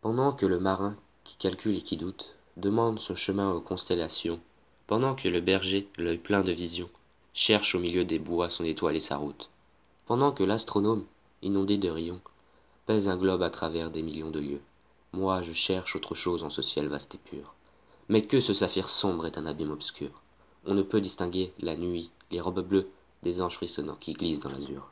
pendant que le marin qui calcule et qui doute demande son chemin aux constellations pendant que le berger l'œil plein de vision cherche au milieu des bois son étoile et sa route pendant que l'astronome inondé de rayons pèse un globe à travers des millions de lieues moi je cherche autre chose en ce ciel vaste et pur. Mais que ce saphir sombre est un abîme obscur. On ne peut distinguer la nuit les robes bleues des anges frissonnants qui glissent dans l'azur.